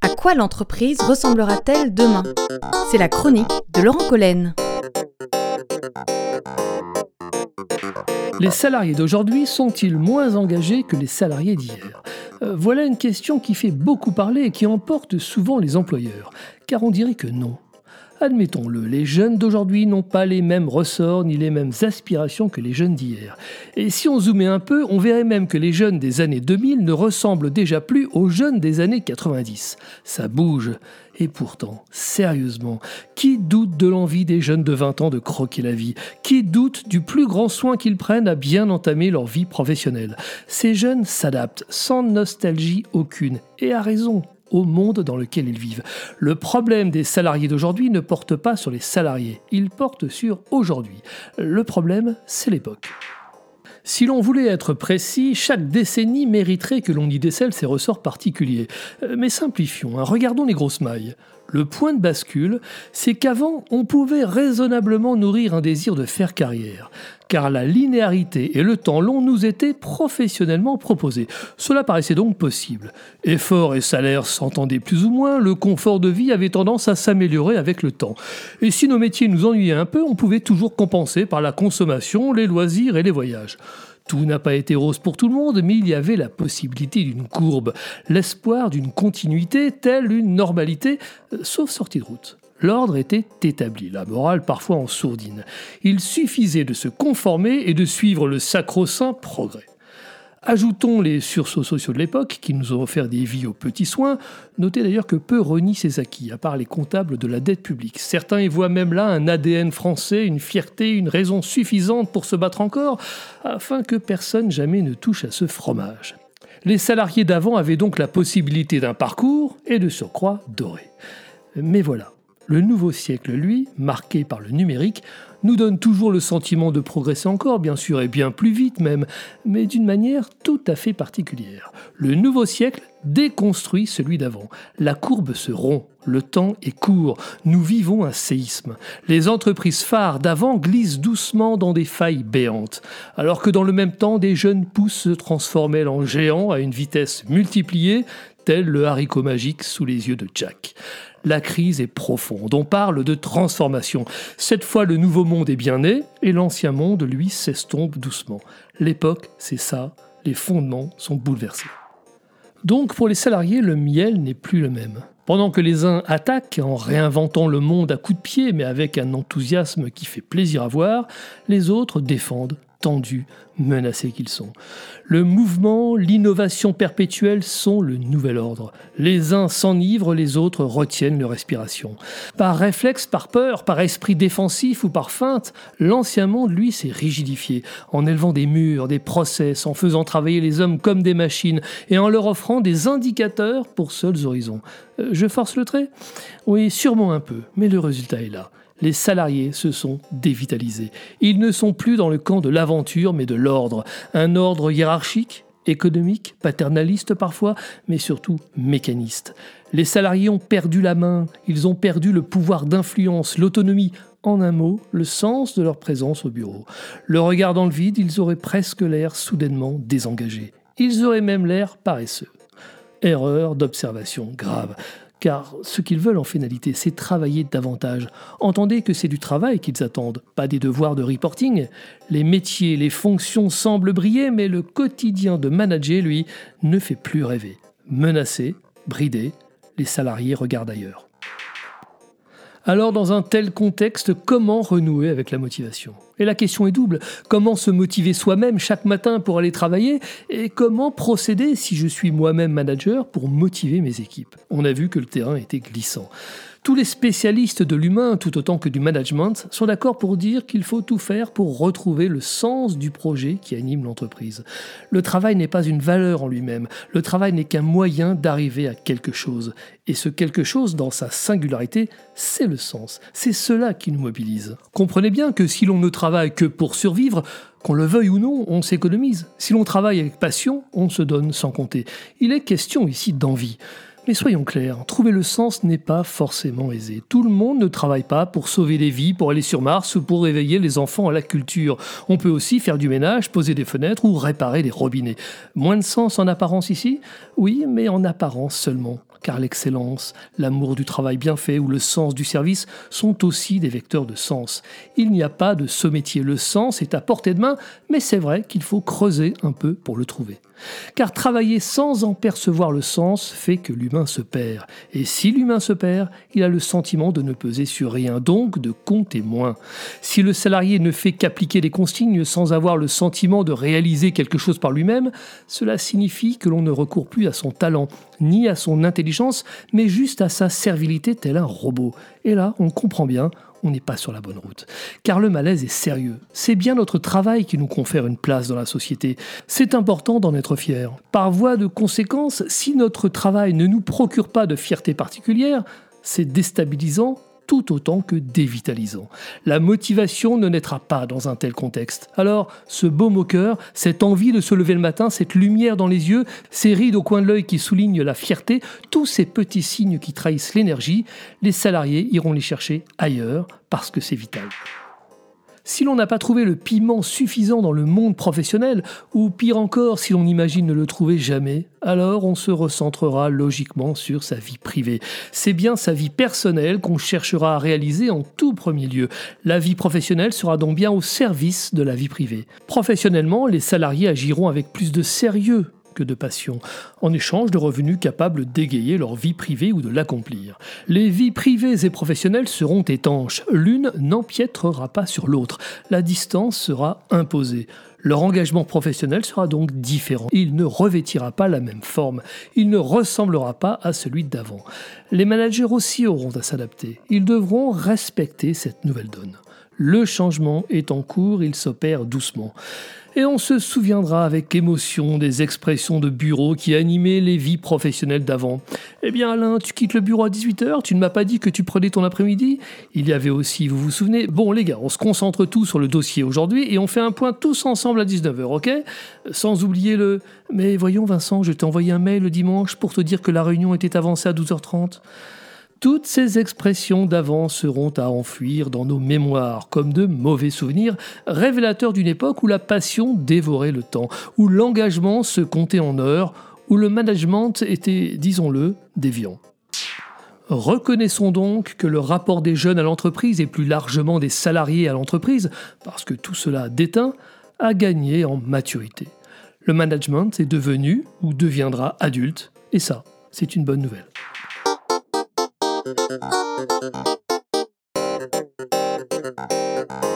À quoi l'entreprise ressemblera-t-elle demain? C'est la chronique de Laurent Collen. Les salariés d'aujourd'hui sont-ils moins engagés que les salariés d'hier? Euh, Voilà une question qui fait beaucoup parler et qui emporte souvent les employeurs, car on dirait que non. Admettons-le, les jeunes d'aujourd'hui n'ont pas les mêmes ressorts ni les mêmes aspirations que les jeunes d'hier. Et si on zoomait un peu, on verrait même que les jeunes des années 2000 ne ressemblent déjà plus aux jeunes des années 90. Ça bouge. Et pourtant, sérieusement, qui doute de l'envie des jeunes de 20 ans de croquer la vie? Qui doute du plus grand soin qu'ils prennent à bien entamer leur vie professionnelle? Ces jeunes s'adaptent sans nostalgie aucune, et à raison au monde dans lequel ils vivent. Le problème des salariés d'aujourd'hui ne porte pas sur les salariés, il porte sur aujourd'hui. Le problème, c'est l'époque. Si l'on voulait être précis, chaque décennie mériterait que l'on y décèle ses ressorts particuliers. Euh, mais simplifions, hein. regardons les grosses mailles. Le point de bascule, c'est qu'avant, on pouvait raisonnablement nourrir un désir de faire carrière, car la linéarité et le temps long nous étaient professionnellement proposés. Cela paraissait donc possible. Effort et salaire s'entendaient plus ou moins, le confort de vie avait tendance à s'améliorer avec le temps. Et si nos métiers nous ennuyaient un peu, on pouvait toujours compenser par la consommation, les loisirs et les voyages. Tout n'a pas été rose pour tout le monde, mais il y avait la possibilité d'une courbe, l'espoir d'une continuité telle une normalité, euh, sauf sortie de route. L'ordre était établi, la morale parfois en sourdine. Il suffisait de se conformer et de suivre le sacro-saint progrès. Ajoutons les sursauts sociaux de l'époque qui nous ont offert des vies aux petits soins. Notez d'ailleurs que peu renient ces acquis, à part les comptables de la dette publique. Certains y voient même là un ADN français, une fierté, une raison suffisante pour se battre encore, afin que personne jamais ne touche à ce fromage. Les salariés d'avant avaient donc la possibilité d'un parcours et de surcroît doré. Mais voilà, le nouveau siècle, lui, marqué par le numérique, nous donne toujours le sentiment de progresser encore, bien sûr, et bien plus vite même, mais d'une manière tout à fait particulière. Le nouveau siècle déconstruit celui d'avant. La courbe se rompt, le temps est court, nous vivons un séisme. Les entreprises phares d'avant glissent doucement dans des failles béantes, alors que dans le même temps, des jeunes pousses se transformaient en géants à une vitesse multipliée, tel le haricot magique sous les yeux de Jack. La crise est profonde, on parle de transformation. Cette fois, le nouveau monde est bien né, et l'ancien monde, lui, s'estompe doucement. L'époque, c'est ça, les fondements sont bouleversés. Donc pour les salariés, le miel n'est plus le même. Pendant que les uns attaquent en réinventant le monde à coups de pied, mais avec un enthousiasme qui fait plaisir à voir, les autres défendent tendus, menacés qu'ils sont. Le mouvement, l'innovation perpétuelle sont le nouvel ordre. Les uns s'enivrent, les autres retiennent leur respiration. Par réflexe, par peur, par esprit défensif ou par feinte, l'ancien monde, lui, s'est rigidifié, en élevant des murs, des process, en faisant travailler les hommes comme des machines, et en leur offrant des indicateurs pour seuls horizons. Euh, je force le trait? Oui, sûrement un peu, mais le résultat est là les salariés se sont dévitalisés. Ils ne sont plus dans le camp de l'aventure, mais de l'ordre. Un ordre hiérarchique, économique, paternaliste parfois, mais surtout mécaniste. Les salariés ont perdu la main, ils ont perdu le pouvoir d'influence, l'autonomie, en un mot, le sens de leur présence au bureau. Le regard dans le vide, ils auraient presque l'air soudainement désengagés. Ils auraient même l'air paresseux. Erreur d'observation grave car ce qu'ils veulent en finalité, c'est travailler davantage. Entendez que c'est du travail qu'ils attendent, pas des devoirs de reporting. Les métiers, les fonctions semblent briller, mais le quotidien de manager, lui, ne fait plus rêver. Menacé, bridé, les salariés regardent ailleurs. Alors dans un tel contexte, comment renouer avec la motivation? Et la question est double. Comment se motiver soi-même chaque matin pour aller travailler Et comment procéder si je suis moi-même manager pour motiver mes équipes? On a vu que le terrain était glissant. Tous les spécialistes de l'humain, tout autant que du management, sont d'accord pour dire qu'il faut tout faire pour retrouver le sens du projet qui anime l'entreprise. Le travail n'est pas une valeur en lui-même, le travail n'est qu'un moyen d'arriver à quelque chose. Et ce quelque chose, dans sa singularité, c'est le sens. C'est cela qui nous mobilise. Comprenez bien que si l'on ne travaille que pour survivre, qu'on le veuille ou non, on s'économise. Si l'on travaille avec passion, on se donne sans compter. Il est question ici d'envie. Mais soyons clairs, trouver le sens n'est pas forcément aisé. Tout le monde ne travaille pas pour sauver des vies, pour aller sur Mars ou pour réveiller les enfants à la culture. On peut aussi faire du ménage, poser des fenêtres ou réparer des robinets. Moins de sens en apparence ici? Oui, mais en apparence seulement car l'excellence, l'amour du travail bien fait ou le sens du service sont aussi des vecteurs de sens. Il n'y a pas de ce métier, le sens est à portée de main, mais c'est vrai qu'il faut creuser un peu pour le trouver. Car travailler sans en percevoir le sens fait que l'humain se perd. Et si l'humain se perd, il a le sentiment de ne peser sur rien, donc de compter moins. Si le salarié ne fait qu'appliquer des consignes sans avoir le sentiment de réaliser quelque chose par lui-même, cela signifie que l'on ne recourt plus à son talent, ni à son intelligence, mais juste à sa servilité tel un robot. Et là, on comprend bien, on n'est pas sur la bonne route. Car le malaise est sérieux. C'est bien notre travail qui nous confère une place dans la société. C'est important d'en être fier. Par voie de conséquence, si notre travail ne nous procure pas de fierté particulière, c'est déstabilisant tout autant que dévitalisant. La motivation ne naîtra pas dans un tel contexte. Alors, ce beau moqueur, cette envie de se lever le matin, cette lumière dans les yeux, ces rides au coin de l'œil qui soulignent la fierté, tous ces petits signes qui trahissent l'énergie, les salariés iront les chercher ailleurs parce que c'est vital. Si l'on n'a pas trouvé le piment suffisant dans le monde professionnel, ou pire encore si l'on imagine ne le trouver jamais, alors on se recentrera logiquement sur sa vie privée. C'est bien sa vie personnelle qu'on cherchera à réaliser en tout premier lieu. La vie professionnelle sera donc bien au service de la vie privée. Professionnellement, les salariés agiront avec plus de sérieux que de passion, en échange de revenus capables d'égayer leur vie privée ou de l'accomplir. Les vies privées et professionnelles seront étanches, l'une n'empiètrera pas sur l'autre, la distance sera imposée. Leur engagement professionnel sera donc différent. Il ne revêtira pas la même forme. Il ne ressemblera pas à celui d'avant. Les managers aussi auront à s'adapter. Ils devront respecter cette nouvelle donne. Le changement est en cours, il s'opère doucement et on se souviendra avec émotion des expressions de bureau qui animaient les vies professionnelles d'avant. Eh bien Alain, tu quittes le bureau à 18h, tu ne m'as pas dit que tu prenais ton après-midi Il y avait aussi, vous vous souvenez Bon les gars, on se concentre tous sur le dossier aujourd'hui et on fait un point tous ensemble à 19h, ok? Sans oublier le... Mais voyons Vincent, je t'ai envoyé un mail le dimanche pour te dire que la réunion était avancée à 12h30. Toutes ces expressions d'avant seront à enfuir dans nos mémoires comme de mauvais souvenirs, révélateurs d'une époque où la passion dévorait le temps, où l'engagement se comptait en heures, où le management était, disons-le, déviant. Reconnaissons donc que le rapport des jeunes à l'entreprise et plus largement des salariés à l'entreprise, parce que tout cela déteint, a gagné en maturité. Le management est devenu ou deviendra adulte, et ça, c'est une bonne nouvelle. Thank you.